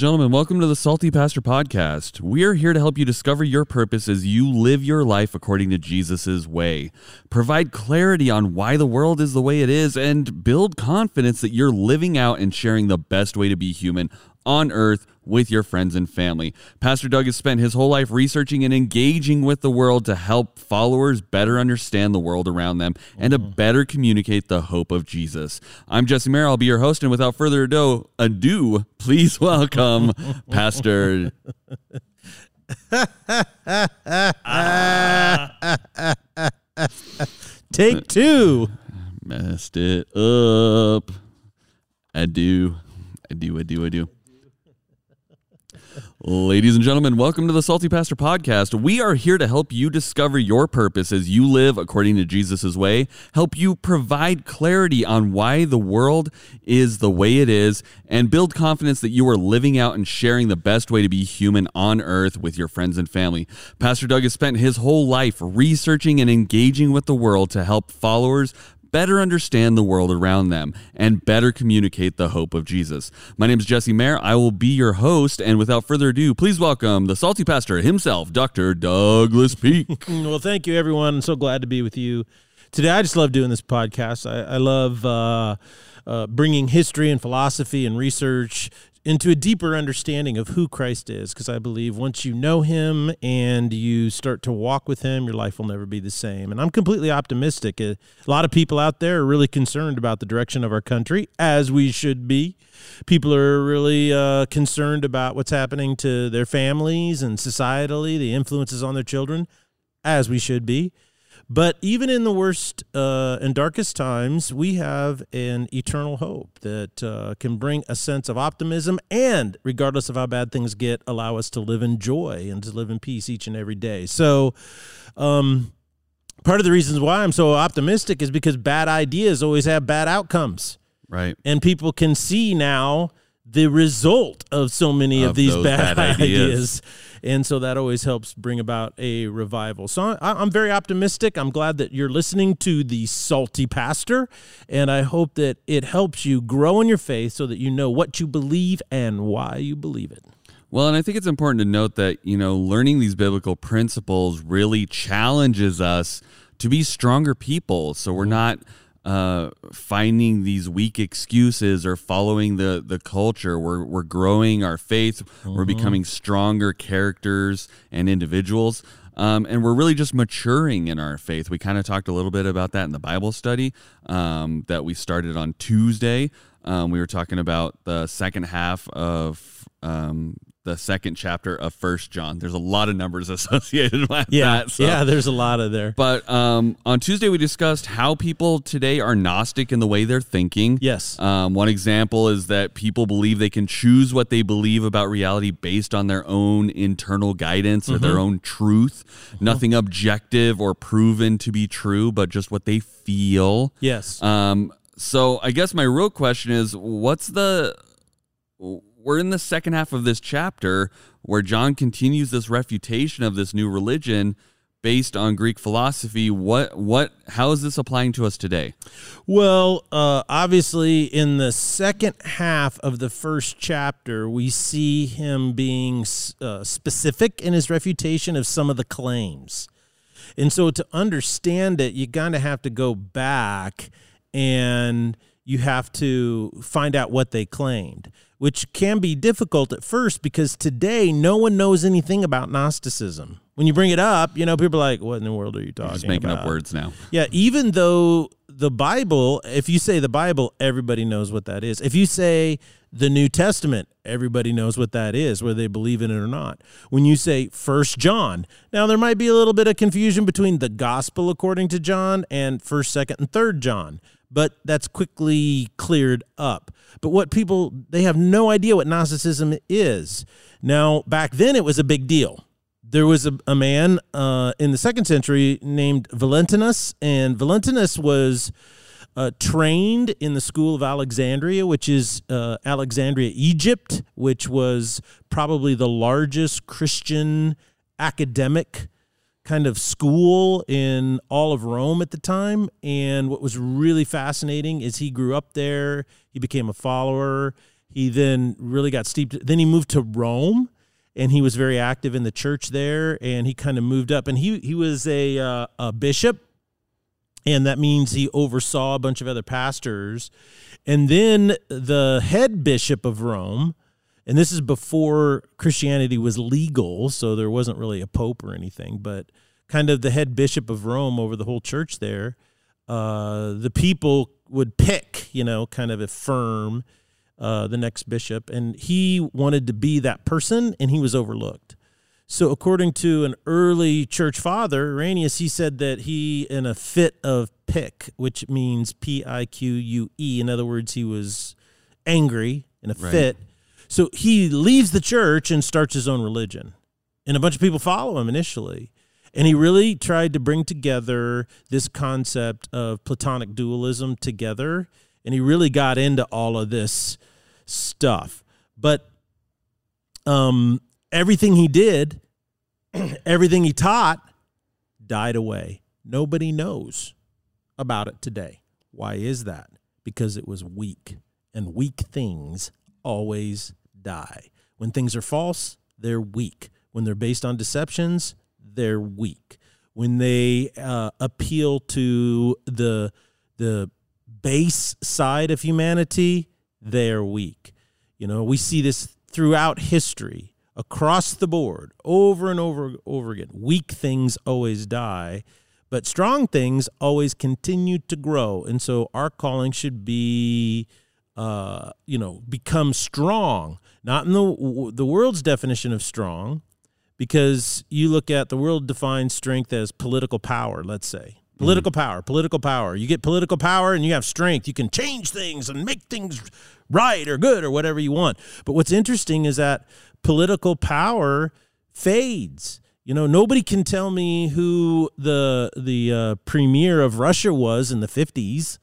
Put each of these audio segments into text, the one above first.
gentlemen, welcome to the Salty Pastor Podcast. We are here to help you discover your purpose as you live your life according to Jesus' way. Provide clarity on why the world is the way it is, and build confidence that you're living out and sharing the best way to be human on earth with your friends and family. Pastor Doug has spent his whole life researching and engaging with the world to help followers better understand the world around them and to mm-hmm. better communicate the hope of Jesus. I'm Jesse Mayer. I'll be your host. And without further ado, ado please welcome Pastor. Take two. Messed it up. I do. I do. I do. I do. Ladies and gentlemen, welcome to the Salty Pastor Podcast. We are here to help you discover your purpose as you live according to Jesus' way, help you provide clarity on why the world is the way it is, and build confidence that you are living out and sharing the best way to be human on earth with your friends and family. Pastor Doug has spent his whole life researching and engaging with the world to help followers better understand the world around them and better communicate the hope of Jesus. My name is Jesse Mayer. I will be your host. And without further ado, please welcome the salty pastor himself, Dr. Douglas Peak. Well, thank you, everyone. I'm so glad to be with you today. I just love doing this podcast. I, I love uh, uh, bringing history and philosophy and research into a deeper understanding of who Christ is, because I believe once you know Him and you start to walk with Him, your life will never be the same. And I'm completely optimistic. A lot of people out there are really concerned about the direction of our country, as we should be. People are really uh, concerned about what's happening to their families and societally, the influences on their children, as we should be. But even in the worst uh, and darkest times, we have an eternal hope that uh, can bring a sense of optimism and, regardless of how bad things get, allow us to live in joy and to live in peace each and every day. So, um, part of the reasons why I'm so optimistic is because bad ideas always have bad outcomes. Right. And people can see now the result of so many of, Of these bad, bad ideas. ideas. And so that always helps bring about a revival. So I, I'm very optimistic. I'm glad that you're listening to the Salty Pastor. And I hope that it helps you grow in your faith so that you know what you believe and why you believe it. Well, and I think it's important to note that, you know, learning these biblical principles really challenges us to be stronger people. So we're mm-hmm. not uh, finding these weak excuses or following the, the culture. We're, we're growing our faith. We're becoming stronger characters and individuals. Um, and we're really just maturing in our faith. We kind of talked a little bit about that in the Bible study um, that we started on Tuesday. Um, we were talking about the second half of um, the second chapter of First John. There's a lot of numbers associated with that. so- yeah, there's a lot of there. But um, on Tuesday, we discussed how people today are Gnostic in the way they're thinking. Yes. Um, one example is that people believe they can choose what they believe about reality based on their own internal guidance or their own truth. Nothing objective or proven to be true, but just what they feel. Yes. Um, so I guess my real question is, what's the? We're in the second half of this chapter where John continues this refutation of this new religion based on Greek philosophy. What what how is this applying to us today? Well, uh, obviously, in the second half of the first chapter, we see him being uh, specific in his refutation of some of the claims. And so, to understand it, you kind of have to go back and you have to find out what they claimed, which can be difficult at first because today no one knows anything about Gnosticism. When you bring it up, you know, people are like, what in the world are you talking Just making about? up words now. Yeah, even though the Bible, if you say the Bible, everybody knows what that is. If you say the New Testament, everybody knows what that is, whether they believe in it or not. When you say First John, now there might be a little bit of confusion between the Gospel according to John and First, Second, and Third John, but that's quickly cleared up. But what people they have no idea what Gnosticism is. Now, back then it was a big deal there was a, a man uh, in the second century named Valentinus, and Valentinus was uh, trained in the school of Alexandria, which is uh, Alexandria, Egypt, which was probably the largest Christian academic kind of school in all of Rome at the time. And what was really fascinating is he grew up there, he became a follower. He then really got steeped. Then he moved to Rome, and he was very active in the church there. And he kind of moved up, and he he was a uh, a bishop, and that means he oversaw a bunch of other pastors. And then the head bishop of Rome, and this is before Christianity was legal, so there wasn't really a pope or anything, but kind of the head bishop of Rome over the whole church there. Uh, the people would pick, you know, kind of affirm uh, the next bishop, and he wanted to be that person, and he was overlooked. So, according to an early church father, Irenaeus, he said that he, in a fit of pique, which means P I Q U E, in other words, he was angry in a Right. fit. So, he leaves the church and starts his own religion. And a bunch of people follow him initially. And he really tried to bring together this concept of Platonic dualism together. And he really got into all of this stuff. But um, everything he did, everything he taught, died away. Nobody knows about it today. Why is that? Because it was weak. And weak things always die. When things are false, they're weak. When they're based on deceptions, they're weak. When they uh, appeal to the the base side of humanity, they are weak. You know, we see this throughout history, across the board, over and over over again. Weak things always die, but strong things always continue to grow. And so our calling should be uh, you know, become strong, not in the the world's definition of strong, because you look at the world defines strength as political power, let's say. Political power, political power. You get political power and you have strength. You can change things and make things right or good or whatever you want. But what's interesting is that political power fades. You know, nobody can tell me who the the uh, premier of Russia was in the 50s.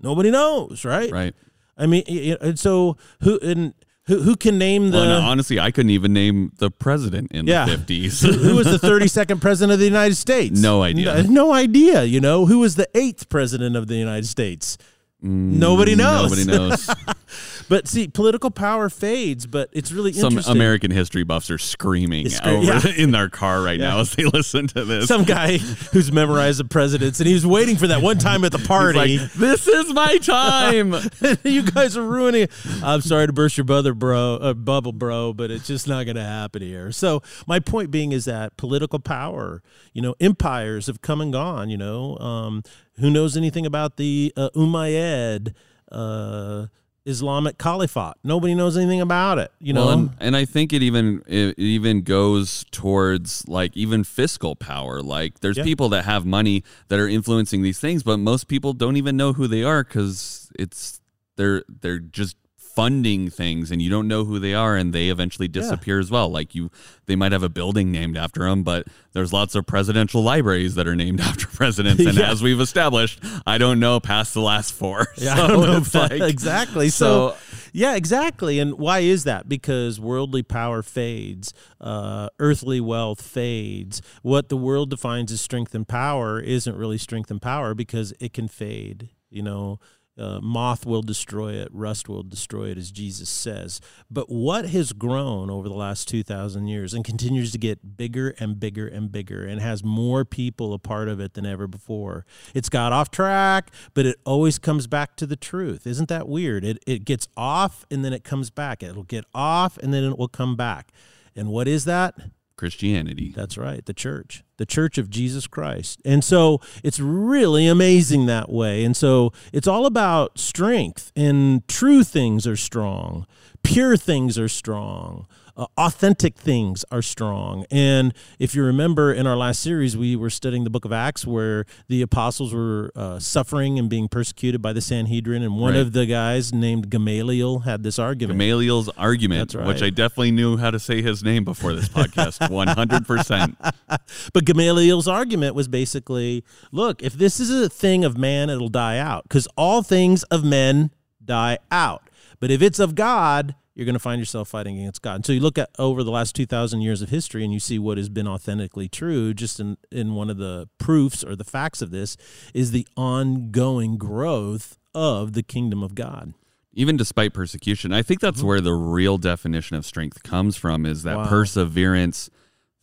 Nobody knows, right? Right. I mean, and so who and who who can name the Well, no, honestly, I couldn't even name the president in Yeah. the fifties. who was the 32nd president of the United States? No idea. No, no idea. You know who was the eighth president of the United States? Nobody knows. Nobody knows. But see, political power fades, but it's really Some. American history buffs are screaming Scre- over yeah. in their car right Yeah. now as they listen to this. Some guy who's memorized the presidents, and he was waiting for that one time at the He's party. like, this is my time. you guys are ruining. it. I'm sorry to burst your bubble, bro, uh, bubble, bro, but it's just not going to happen here. So my point being is that political power, you know, empires have come and gone. You know, um, who knows anything about the uh, Umayyad uh, Islamic Caliphate? Nobody knows anything about it. You know, Well, and, and I think it even it even goes towards like even fiscal power. Like there's Yeah. people that have money that are influencing these things, but most people don't even know who they are because it's they're they're just funding things and you don't know who they are and they eventually disappear as well like you they might have a building named after them but there's lots of presidential libraries that are named after presidents and Yeah. as we've established i don't know past the last four Yeah, So I don't know if like- exactly. So, so yeah, exactly. And why is that? Because worldly power fades, uh, earthly wealth fades. What the world defines as strength and power isn't really strength and power because it can fade. You know, uh, moth will destroy it, rust will destroy it, as Jesus says. But what has grown over the last 2,000 years and continues to get bigger and bigger and bigger and has more people a part of it than ever before? It's got off track, but it always comes back to the truth. Isn't that weird? It, it gets off and then it comes back. It'll get off and then it will come back. And what is that? christianity That's right, the church, the church of Jesus Christ. And so it's really amazing that way. And so it's all about strength, and true things are strong, pure things are strong. Uh, authentic things are strong. And if you remember in our last series, we were studying the book of Acts where the apostles were uh, suffering and being persecuted by the Sanhedrin. And one Right. of the guys named Gamaliel had this argument. Gamaliel's argument, right. which I definitely knew how to say his name before this podcast, 100%. But Gamaliel's argument was basically look, if this is a thing of man, it'll die out because all things of men die out. But if it's of God, you're going to find yourself fighting against God. And so you look at over the last 2,000 years of history and you see what has been authentically true. Just in, in one of the proofs or the facts of this is the ongoing growth of the kingdom of God. even despite persecution. I think that's Mm-hmm. where the real definition of strength comes from is that Wow. perseverance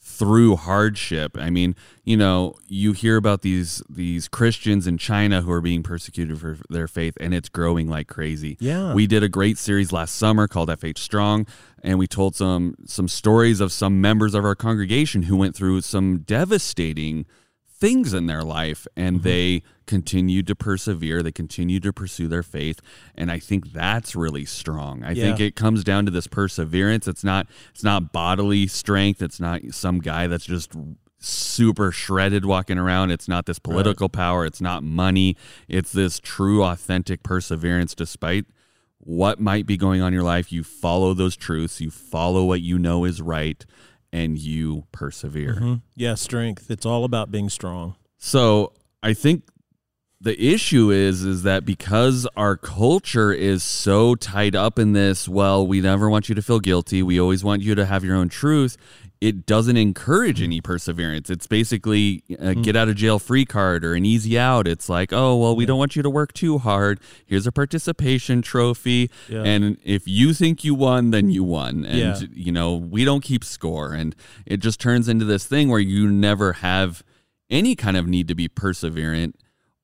through hardship. I mean, you know, you hear about these these Christians in China who are being persecuted for their faith and it's growing like crazy. Yeah. We did a great series last summer called FH Strong and we told some some stories of some members of our congregation who went through some devastating things in their life and Mm-hmm. they continued to persevere they continued to pursue their faith and i think that's really strong. I Yeah. think it comes down to this perseverance. It's not it's not bodily strength. It's not some guy that's just super shredded walking around. It's not this political power. It's not money. It's this true authentic perseverance despite what might be going on in your life. You follow those truths. You follow what you know is right and you persevere. Mhm. Yeah, strength. It's all about being strong. so I think the issue is is that because our culture is so tied up in this, well, we never want you to feel guilty. We always want you to have your own truth. It doesn't encourage any perseverance. It's basically a get out of jail free card or an easy out. It's like, oh, well, we don't want you to work too hard. Here's a participation trophy. Yeah. And if you think you won, then you won. And, Yeah. you know, we don't keep score. And it just turns into this thing where you never have any kind of need to be perseverant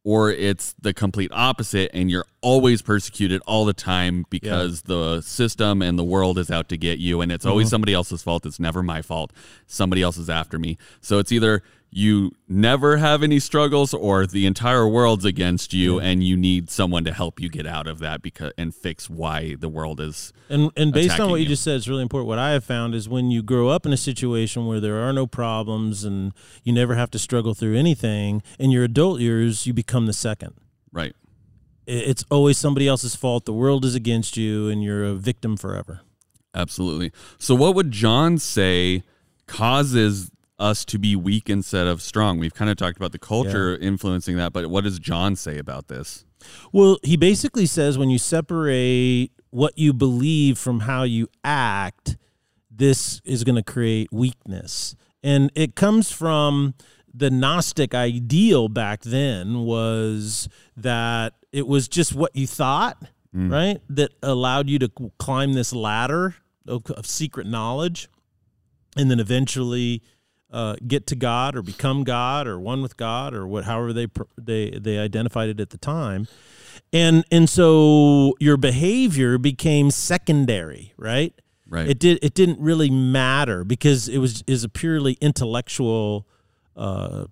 or it's the complete opposite and you're always persecuted all the time because the system and the world is out to get you and it's always Mm-hmm. somebody else's fault. It's never my fault. Somebody else is after me. So it's either you never have any struggles or the entire world's against you and you need someone to help you get out of that because and fix why the world is And and based on what you you. just said, it's really important. What I have found is when you grow up in a situation where there are no problems and you never have to struggle through anything, in your adult years, you become the second. right It's always somebody else's fault. The world is against you, and you're a victim forever. Absolutely. So, what would John say causes us to be weak instead of strong? We've kind of talked about the culture influencing that, but what does John say about this? Well, he basically says when you separate what you believe from how you act, this is going to create weakness. And it comes from the Gnostic ideal back then was that it was just what you thought, mm. right? That allowed you to climb this ladder of, of secret knowledge and then eventually uh, get to God or become God or one with God or what, however they they they identified it at the time, and and so your behavior became secondary, right? Right. It did it didn't really matter because it was is a purely intellectual uh,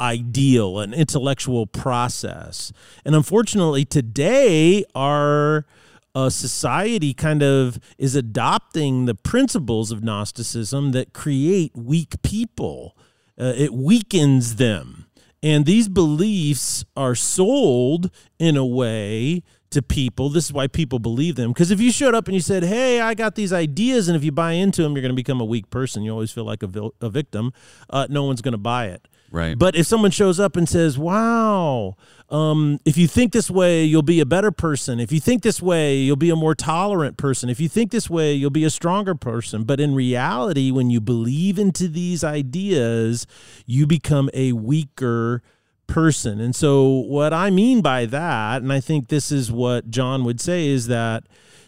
ideal, an intellectual process, and unfortunately today our uh, society kind of is adopting the principles of Gnosticism that create weak people. Uh, it weakens them. And these beliefs are sold in a way to people. This is why people believe them. Because if you showed up and you said, Hey, I got these ideas, and if you buy into them, you're going to become a weak person. You always feel like a, vil- a victim. Uh, no one's going to buy it. right. But if someone shows up and says, "Wow, um, if you think this way, you'll be a better person. If you think this way, you'll be a more tolerant person. If you think this way, you'll be a stronger person." But in reality, when you believe into these ideas, you become a weaker person. And so, what I mean by that, and I think this is what John would say, is that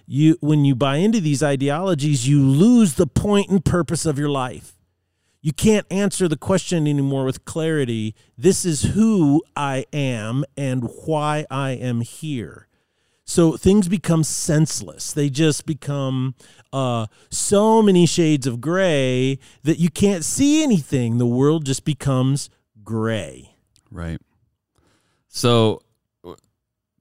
you, when you buy into these ideologies, you lose the point and purpose of your life you can't answer the question anymore with clarity. This is who I am and why I am here. So things become senseless. They just become uh, so many shades of gray that you can't see anything. The world just becomes gray. Right. So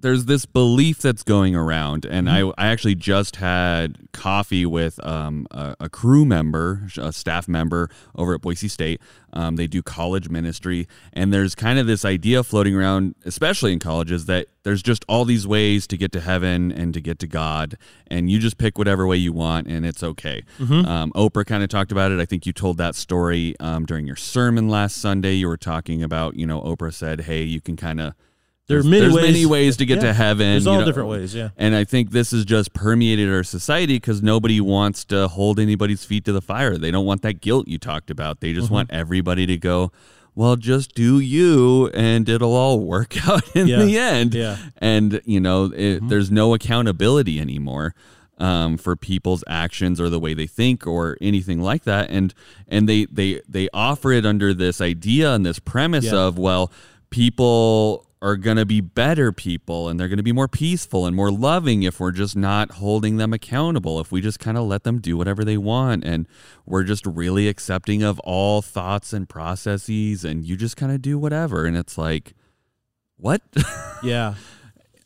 there's this belief that's going around, and I, I actually just had coffee with um, a, a crew member, a staff member over at Boise State. Um, they do college ministry, and there's kind of this idea floating around, especially in colleges, that there's just all these ways to get to heaven and to get to God, and you just pick whatever way you want, and it's okay. Um, Oprah kind of talked about it. I think you told that story um, during your sermon last Sunday. You were talking about, you know, Oprah said, "Hey, you can kind of." There are there's- many there's ways- many ways to get Yeah. to heaven. There's you all know. different ways, yeah. And I think this has just permeated our society because nobody wants to hold anybody's feet to the fire. They don't want that guilt you talked about. They just Mm-hmm. want everybody to go well, just do you and it'll all work out in Yeah. the end. Yeah. And, you know, it, there's no accountability anymore. Um, for people's actions or the way they think or anything like that, and and they they they offer it under this idea and this premise Yeah. of well, people are going to be better people and they're going to be more peaceful and more loving if we're just not holding them accountable if we just kind of let them do whatever they want and we're just really accepting of all thoughts and processes and you just kind of do whatever and it's like what Yeah.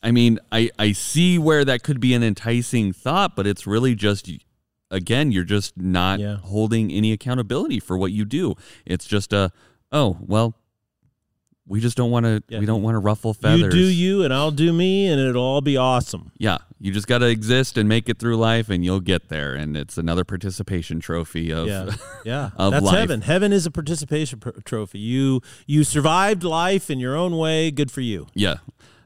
i mean i i see where that could be an enticing thought but it's really just again you're just not Yeah. holding any accountability for what you do it's just a oh well we just don't want to Yeah. we don't want to ruffle feathers You do you, and I'll do me, and it'll all be awesome. yeah you just got to exist and make it through life and you'll get there and it's another participation trophy of Yeah, yeah. Of That's life. heaven. Heaven is a participation pr- trophy. You you survived life in your own way. Good for you. yeah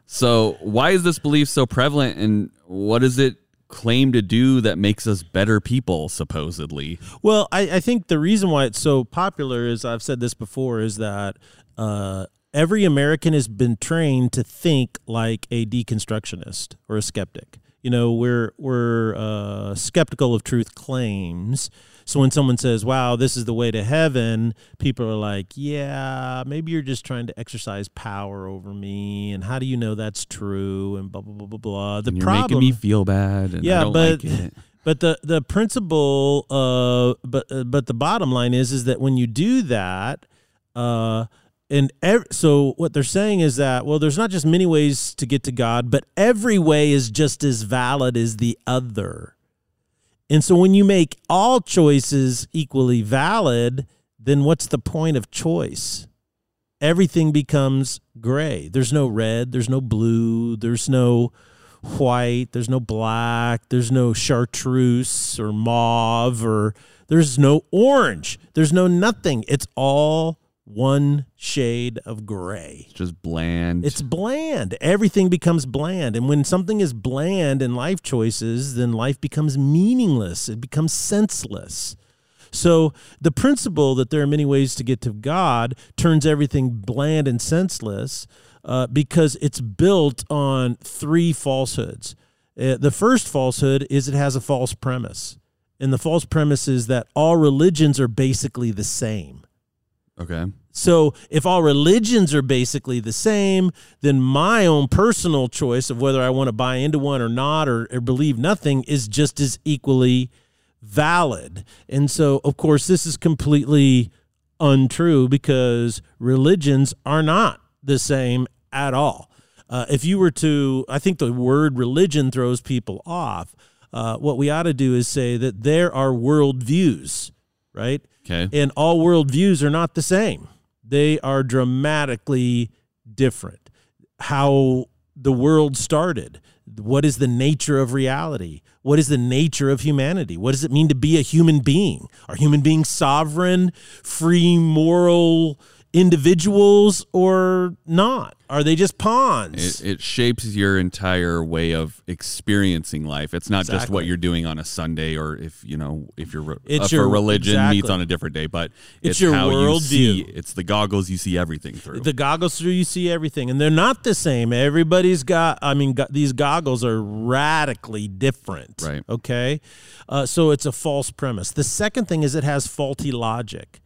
so why is this belief so prevalent and what does it claim to do that makes us better people supposedly Well, I, I think the reason why it's so popular is I've said this before is that uh, every American has been trained to think like a deconstructionist or a skeptic. You know, we're we're uh, skeptical of truth claims. So when someone says, "Wow, this is the way to heaven," people are like, "Yeah, maybe you're just trying to exercise power over me." And how do you know that's true? And blah blah blah blah blah. The problem, making me feel bad and Yeah, but- like it. but the the principle, uh, but uh, but the bottom line is is that when you do that, uh, and ev- so what they're saying is that well, there's not just many ways to get to God, but every way is just as valid as the other. And so when you make all choices equally valid, then what's the point of choice? Everything becomes gray. There's no red, there's no blue, there's no white, there's no black, there's no chartreuse or mauve or there's no orange. There's no nothing. It's all one shade of gray. It's just bland It's bland. Everything becomes bland. And when something is bland in life choices, then life becomes meaningless. It becomes senseless. So the principle that there are many ways to get to God turns everything bland and senseless uh, because it's built on three falsehoods. Uh, the first falsehood is it has a false premise. And the false premise is that all religions are basically the same. Okay So if all religions are basically the same, then my own personal choice of whether I want to buy into one or not or, or believe nothing is just as equally valid. And so, of course, this is completely untrue because religions are not the same at all. Uh, if you were to, I think the word religion throws people off. Uh, what we ought to do is say that there are worldviews, right? Okay and all worldviews are not the same. They are dramatically different. How the world started, what is the nature of reality? What is the nature of humanity? What does it mean to be a human being? Are human beings sovereign, free, moral individuals or not? Are they just pawns? it, it shapes your entire way of experiencing life it's not just what you're doing on a sunday or if you know if your It's if your- a religion meets on a different day but It's it's, your worldview. it's the goggles you see everything through the goggles through you see everything and they're not the same everybody's got i mean go, these goggles are radically different Right. okay uh, so it's a false premise the second thing is it has faulty logic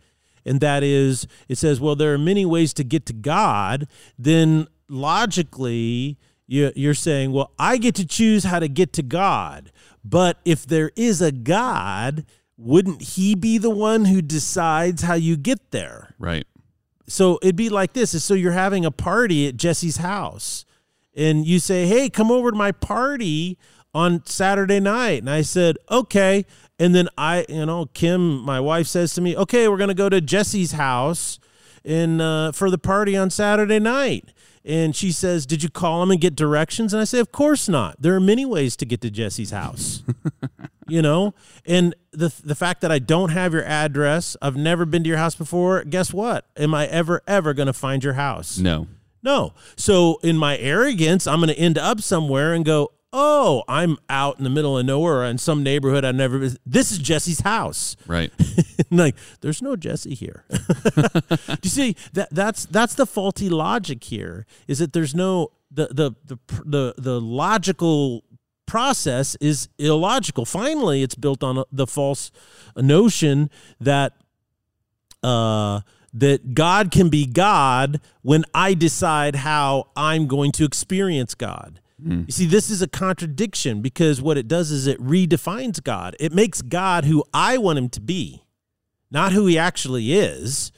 and that is it says well there are many ways to get to god. Then logically you- you're saying well i get to choose how to get to god. But if there is a god wouldn't he be the one who decides how you get there? Right. So it'd be like this so you're having a party at jesse's house and you say hey come over to my party on saturday night. And i said okay and then i you know kim my wife says to me okay we're going to go to jesse's house in uh, for the party on saturday night. And she says did you call him and get directions? And i say of course not. There are many ways to get to jesse's house. You know? And the the fact that i don't have your address i've never been to your house before guess what? Am i ever ever going to find your house? No. No. So in my arrogance i'm going to end up somewhere and go oh, I'm out in the middle of nowhere in some neighborhood I've never been. This is Jesse's house. Right. like, there's no Jesse here. Do you see that that's that's the faulty logic here, is that there's no the the the the, the logical process is illogical. Finally, it's built on the false notion that uh that God can be God when I decide how I'm going to experience God. Mm. You see, this is a contradiction because what it does is it redefines God. It makes God who I want him to be, not who he actually is.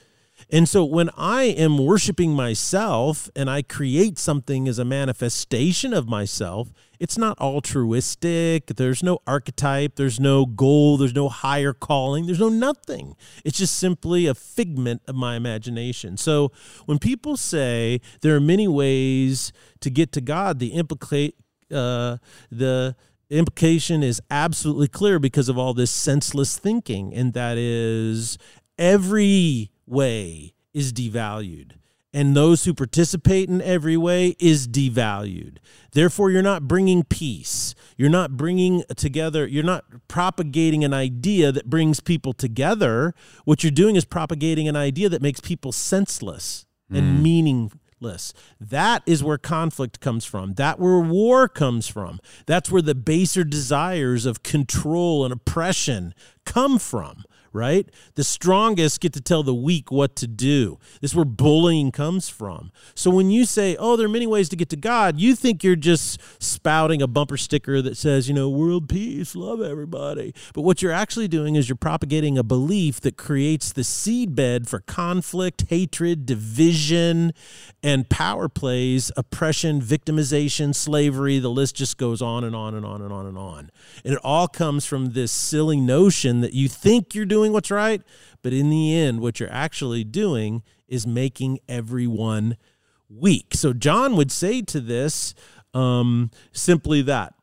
And so when I am worshiping myself and I create something as a manifestation of myself, it's not altruistic. There's no archetype. There's no goal. There's no higher calling. There's no nothing. It's just simply a figment of my imagination. So when people say there are many ways to get to God, the implicate uh, the implication is absolutely clear because of all this senseless thinking, and that is every way is devalued and those who participate in every way is devalued. Therefore, you're not bringing peace. You're not bringing together, you're not propagating an idea that brings people together. What you're doing is propagating an idea that makes people senseless mm. and meaningless. That is where conflict comes from. That where war comes from. That's where the baser desires of control and oppression come from right? The strongest get to tell the weak what to do. This is where bullying comes from. So when you say, oh, there are many ways to get to God, you think you're just spouting a bumper sticker that says, you know, world peace, love everybody. But what you're actually doing is you're propagating a belief that creates the seedbed for conflict, hatred, division, and power plays, oppression, victimization, slavery. The list just goes on and on and on and on and on. And it all comes from this silly notion that you think you're doing doing what's right, but in the end, what you're actually doing is making everyone weak. So John would say to this um, simply that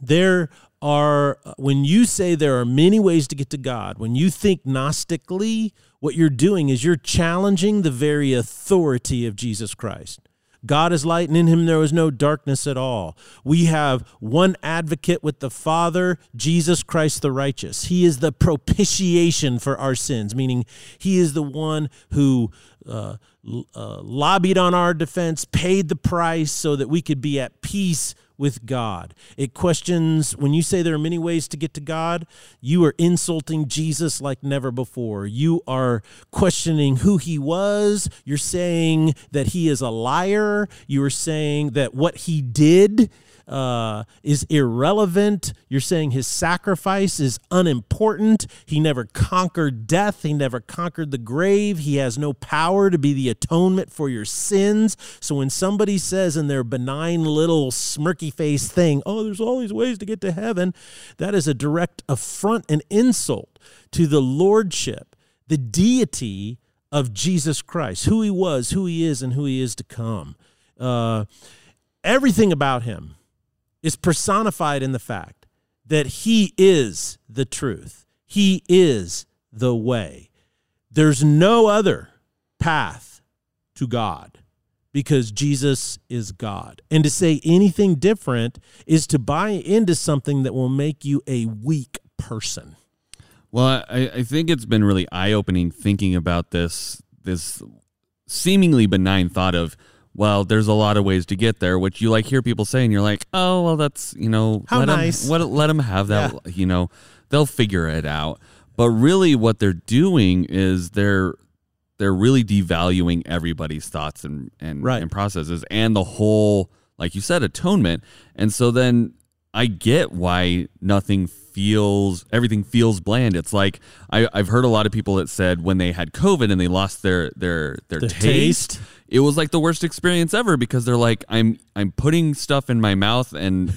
there are, when you say there are many ways to get to God, when you think Gnostically, what you're doing is you're challenging the very authority of Jesus Christ. God is light, and in him there was no darkness at all. We have one advocate with the Father, Jesus Christ the righteous. He is the propitiation for our sins, meaning he is the one who uh, uh, lobbied on our defense, paid the price so that we could be at peace with God. It questions when you say there are many ways to get to God, you are insulting Jesus like never before. You are questioning who he was. You're saying that he is a liar. You are saying that what he did uh, is irrelevant. You're saying his sacrifice is unimportant. He never conquered death. He never conquered the grave. He has no power to be the atonement for your sins. So when somebody says in their benign little smirky face thing, oh, there's all these ways to get to heaven, that is a direct affront and insult to the lordship, the deity of Jesus Christ, who he was, who he is, and who he is to come. Uh, everything about him is personified in the fact that he is the truth, he is the way. There's no other path to God because Jesus is God. And to say anything different is to buy into something that will make you a weak person. Well, I, I think it's been really eye opening thinking about this this seemingly benign thought of well, there's a lot of ways to get there, which you like hear people say, and you're like, oh, well, that's you know, How let nice. them let, let them have that. Yeah. You know, they'll figure it out. But really, what they're doing is they're they're really devaluing everybody's thoughts and and, right. and processes and the whole, like you said, atonement. And so then I get why nothing feels everything feels bland. It's like I, have heard a lot of people that said when they had COVID and they lost their their their the taste, taste, it was like the worst experience ever because they're like I'm I'm putting stuff in my mouth and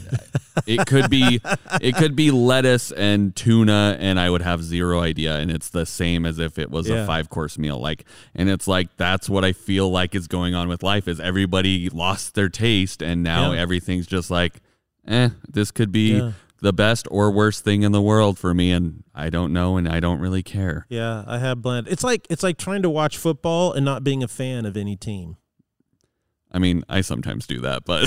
it could be it could be lettuce and tuna and I would have zero idea and it's the same as if it was yeah. a five course meal like and it's like that's what I feel like is going on with life is everybody lost their taste and now yeah. everything's just like eh this could be yeah the best or worst thing in the world for me and I don't know and I don't really care. Yeah, I have blend. It's like it's like trying to watch football and not being a fan of any team. I mean, I sometimes do that, but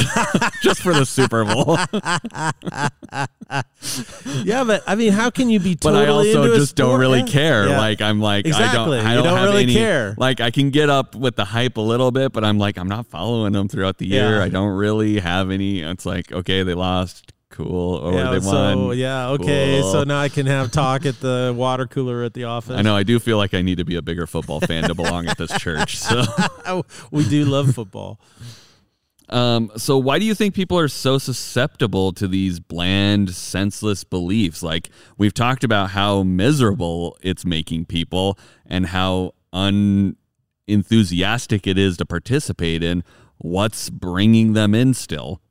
just for the Super Bowl. yeah, but I mean, how can you be but I also just don't really Yeah. care. Yeah. Like I'm like I don't I don't, don't have really any care. like I can get up with the hype a little bit, but I'm like I'm not following them throughout the year. Yeah. I don't really have any. It's like okay, they lost, cool, or yeah, they so won. yeah, okay. Cool. So now I can have talk at the water cooler at the office. I know I do feel like I need to be a bigger football fan to belong at this church. So we do love football. Um, so why do you think people are so susceptible to these bland, senseless beliefs? Like we've talked about how miserable it's making people and how unenthusiastic it is to participate in. What's bringing them in still?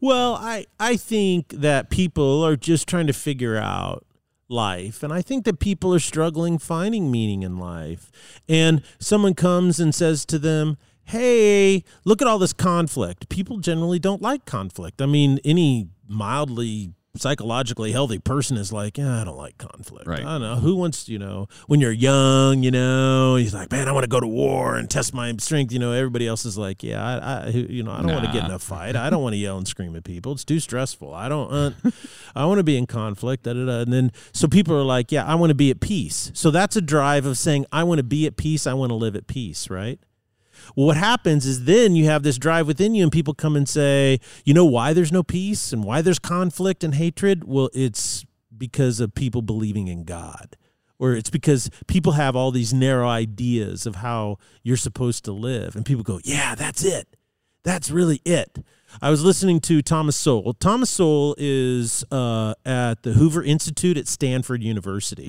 Well, I I think that people are just trying to figure out life and I think that people are struggling finding meaning in life. And someone comes and says to them, "Hey, look at all this conflict." People generally don't like conflict. I mean, any mildly psychologically healthy person is like, yeah, I don't like conflict. Right. I don't know. Who wants, you know, when you're young, you know, he's like, man, I want to go to war and test my strength. You know, everybody else is like, yeah, I, I you know, I don't want to get in a fight. I don't want to yell and scream at people. It's too stressful. I don't, uh, I want to be in conflict. Da, da, da. And then, so people are like, yeah, I want to be at peace. So that's a drive of saying, I want to be at peace. I want to live at peace. Right. Well, what happens is then you have this drive within you, and people come and say, you know, why there's no peace and why there's conflict and hatred? Well, it's because of people believing in God, or it's because people have all these narrow ideas of how you're supposed to live. And people go, yeah, that's it. That's really it. I was listening to Thomas Sowell. Thomas Sowell is uh, at the Hoover Institute at Stanford University.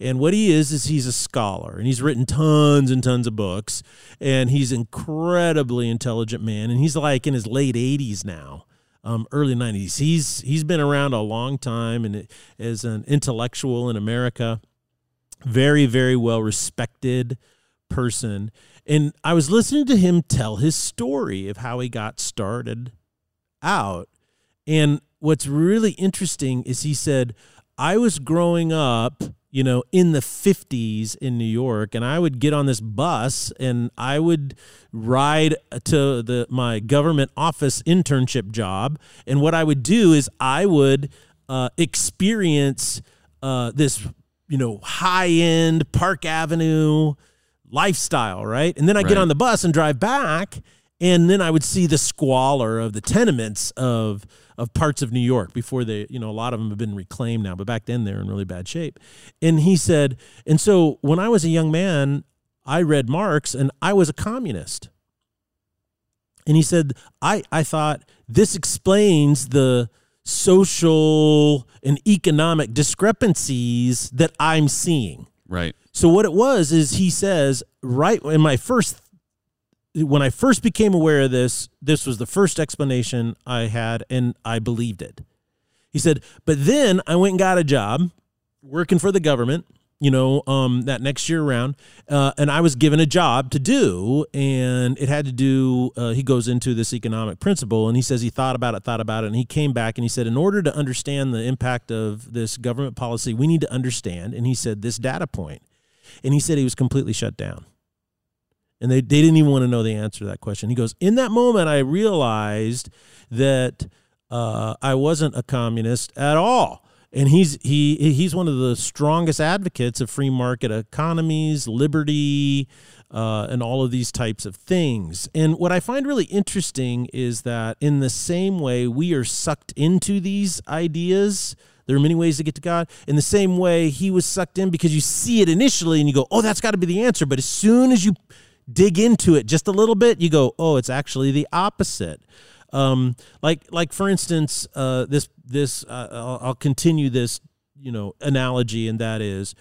And what he is, is he's a scholar and he's written tons and tons of books. And he's incredibly intelligent man. And he's like in his late 80s now. Um, early 90s. He's he's been around a long time and as an intellectual in America, very very well respected person. And I was listening to him tell his story of how he got started out. And what's really interesting is he said, I was growing up, you know, in the 50s in New York, and I would get on this bus and I would ride to the my government office internship job. And what I would do is I would uh, experience uh, this, you know, high end Park Avenue lifestyle, right? And then I get on the bus and drive back, and then I would see the squalor of the tenements of of parts of New York before they, you know, a lot of them have been reclaimed now, but back then they're in really bad shape. And he said, and so when I was a young man, I read Marx and I was a communist. And he said, I, I thought this explains the social and economic discrepancies that I'm seeing. Right. So what it was is he says right in my first when I first became aware of this, this was the first explanation I had and I believed it. He said, but then I went and got a job working for the government, you know, um, that next year around, uh, and I was given a job to do, and it had to do. Uh, he goes into this economic principle, and he says he thought about it, thought about it, and he came back and he said, in order to understand the impact of this government policy, we need to understand, and he said this data point, and he said he was completely shut down and they, they didn't even want to know the answer to that question. He goes, In that moment, I realized that uh, I wasn't a communist at all. And he's he he's one of the strongest advocates of free market economies, liberty, uh, and all of these types of things. And what I find really interesting is that in the same way we are sucked into these ideas, there are many ways to get to God. In the same way, he was sucked in because you see it initially and you go, "Oh, that's got to be the answer." But as soon as you dig into it just a little bit, you go, "Oh, it's actually the opposite." Um, like, like for instance, uh, this this uh, I'll, I'll continue this, you know, analogy, and that is,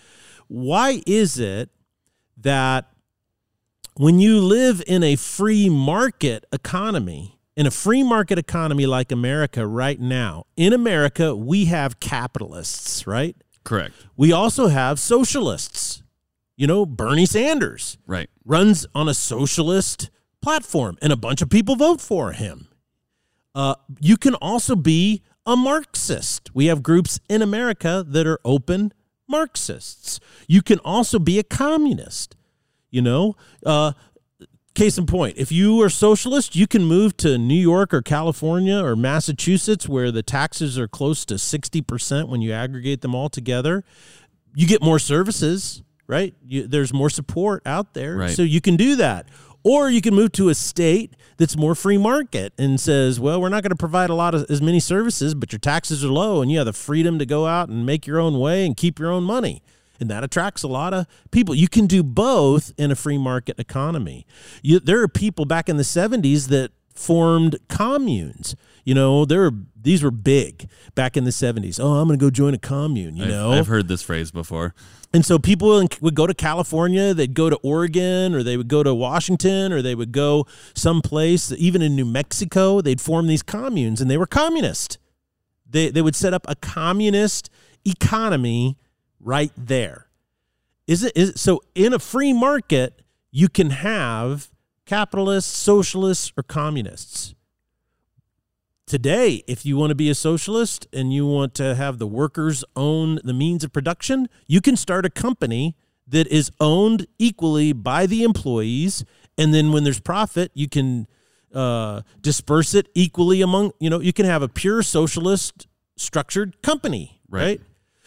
why is it that when you live in a free market economy, in a free market economy like America right now, in America we have capitalists, right? Correct. We also have socialists. You know, Bernie Sanders Right. runs on a socialist platform, and a bunch of people vote for him. Uh, you can also be a Marxist. We have groups in America that are open Marxists. You can also be a communist. You know, uh, case in point, if you are socialist, you can move to New York or California or Massachusetts where the taxes are close to 60% when you aggregate them all together. You get more services, right? You, there's more support out there. Right. So you can do that. Or you can move to a state that's more free market and says, well, we're not going to provide a lot of as many services, but your taxes are low and you have the freedom to go out and make your own way and keep your own money. And that attracts a lot of people. You can do both in a free market economy. You, there are people back in the 70s that formed communes. You know, there are these were big back in the 70s. Oh, I'm going to go join a commune, you I've, know. I've heard this phrase before. And so people would go to California, they'd go to Oregon, or they would go to Washington, or they would go someplace, even in New Mexico, they'd form these communes, and they were communist. They, they would set up a communist economy right there. Is it, is it so in a free market, you can have capitalists, socialists, or communists. Today, if you want to be a socialist and you want to have the workers own the means of production, you can start a company that is owned equally by the employees. And then when there's profit, you can uh, disperse it equally among, you know, you can have a pure socialist structured company, Right. right?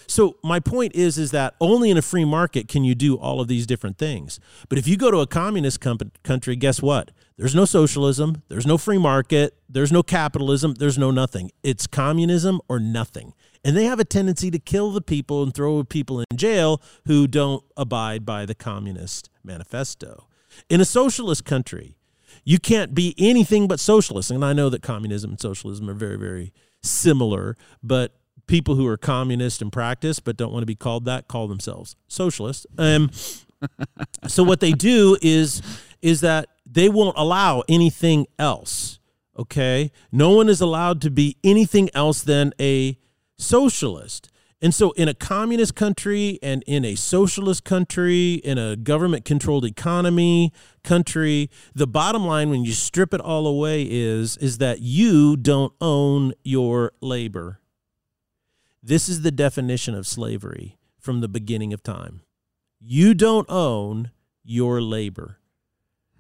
So my point is is that only in a free market can you do all of these different things. But if you go to a communist com- country, guess what? There's no socialism, there's no free market, there's no capitalism, there's no nothing. It's communism or nothing. And they have a tendency to kill the people and throw people in jail who don't abide by the communist manifesto. In a socialist country, you can't be anything but socialist. And I know that communism and socialism are very, very similar, but people who are communist in practice but don't want to be called that call themselves socialists. Um, so what they do is is that they won't allow anything else. Okay, no one is allowed to be anything else than a socialist. And so, in a communist country and in a socialist country, in a government controlled economy country, the bottom line when you strip it all away is, is that you don't own your labor. This is the definition of slavery from the beginning of time. You don't own your labor.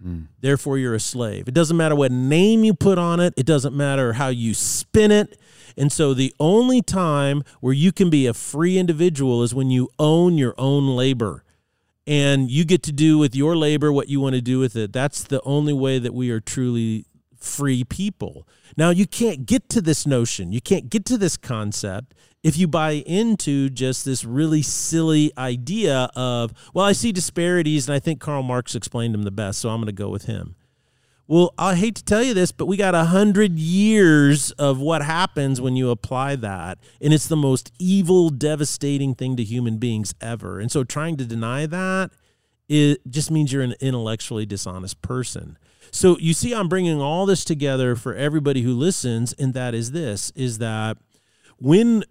Hmm. Therefore, you're a slave. It doesn't matter what name you put on it, it doesn't matter how you spin it. And so, the only time where you can be a free individual is when you own your own labor and you get to do with your labor what you want to do with it. That's the only way that we are truly free people. Now, you can't get to this notion, you can't get to this concept if you buy into just this really silly idea of, well, I see disparities, and I think Karl Marx explained them the best, so I'm going to go with him. Well, I hate to tell you this, but we got a hundred years of what happens when you apply that, and it's the most evil, devastating thing to human beings ever. And so, trying to deny that it just means you're an intellectually dishonest person. So you see, I'm bringing all this together for everybody who listens, and that is this: is that when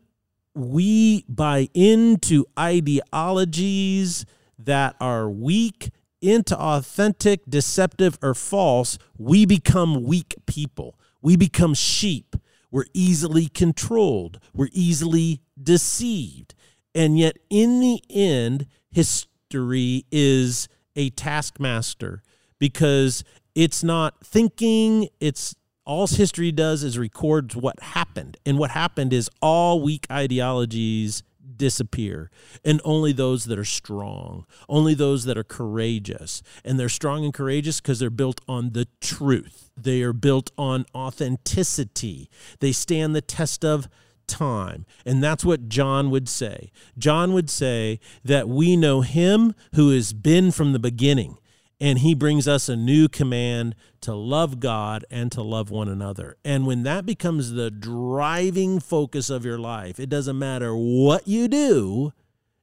we buy into ideologies that are weak, into authentic, deceptive, or false, we become weak people. We become sheep. We're easily controlled. We're easily deceived. And yet, in the end, history is a taskmaster because it's not thinking, it's all history does is records what happened. And what happened is all weak ideologies disappear and only those that are strong, only those that are courageous. And they're strong and courageous because they're built on the truth. They are built on authenticity. They stand the test of time. And that's what John would say. John would say that we know him who has been from the beginning and he brings us a new command to love God and to love one another. And when that becomes the driving focus of your life, it doesn't matter what you do,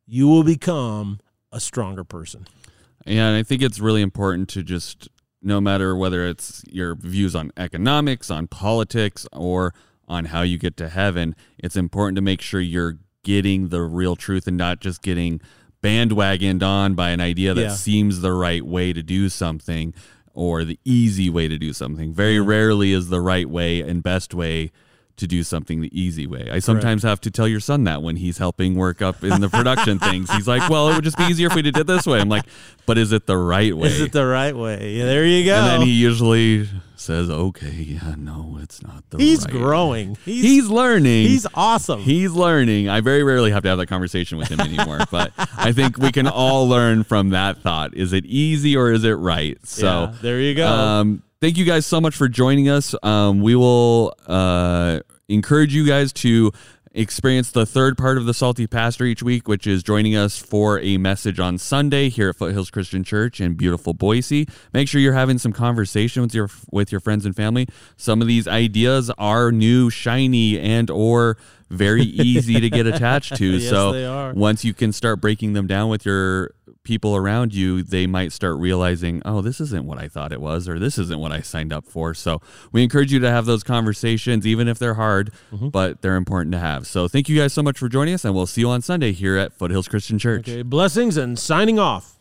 you will become a stronger person. Yeah, and I think it's really important to just no matter whether it's your views on economics, on politics, or on how you get to heaven, it's important to make sure you're getting the real truth and not just getting bandwagoned on by an idea that Yeah. seems the right way to do something or the easy way to do something. Very rarely is the right way and best way to do something the easy way. I sometimes have to tell your son that when he's helping work up in the production things. He's like, "Well, it would just be easier if we did it this way." I'm like, "But is it the right way?" Is it the right way? Yeah, there you go. and then he usually says, "Okay, yeah, no, it's not the he's right growing. He's He's learning. he's awesome. He's learning. I very rarely have to have that conversation with him anymore, but I think we can all learn from that thought. Is it easy or is it right? So Yeah, there you go. Um, thank you guys so much for joining us. Um, we will uh, encourage you guys to experience the third part of the Salty Pastor each week, which is joining us for a message on Sunday here at Foothills Christian Church in beautiful Boise. Make sure you're having some conversation with your with your friends and family. Some of these ideas are new, shiny, and or very easy to get attached to. Yes, so once you can start breaking them down with your people around you, they might start realizing, oh, this isn't what I thought it was, or this isn't what I signed up for. So we encourage you to have those conversations, even if they're hard, Mm-hmm. but they're important to have. So thank you guys so much for joining us, and we'll see you on Sunday here at Foothills Christian Church. okay, blessings and signing off.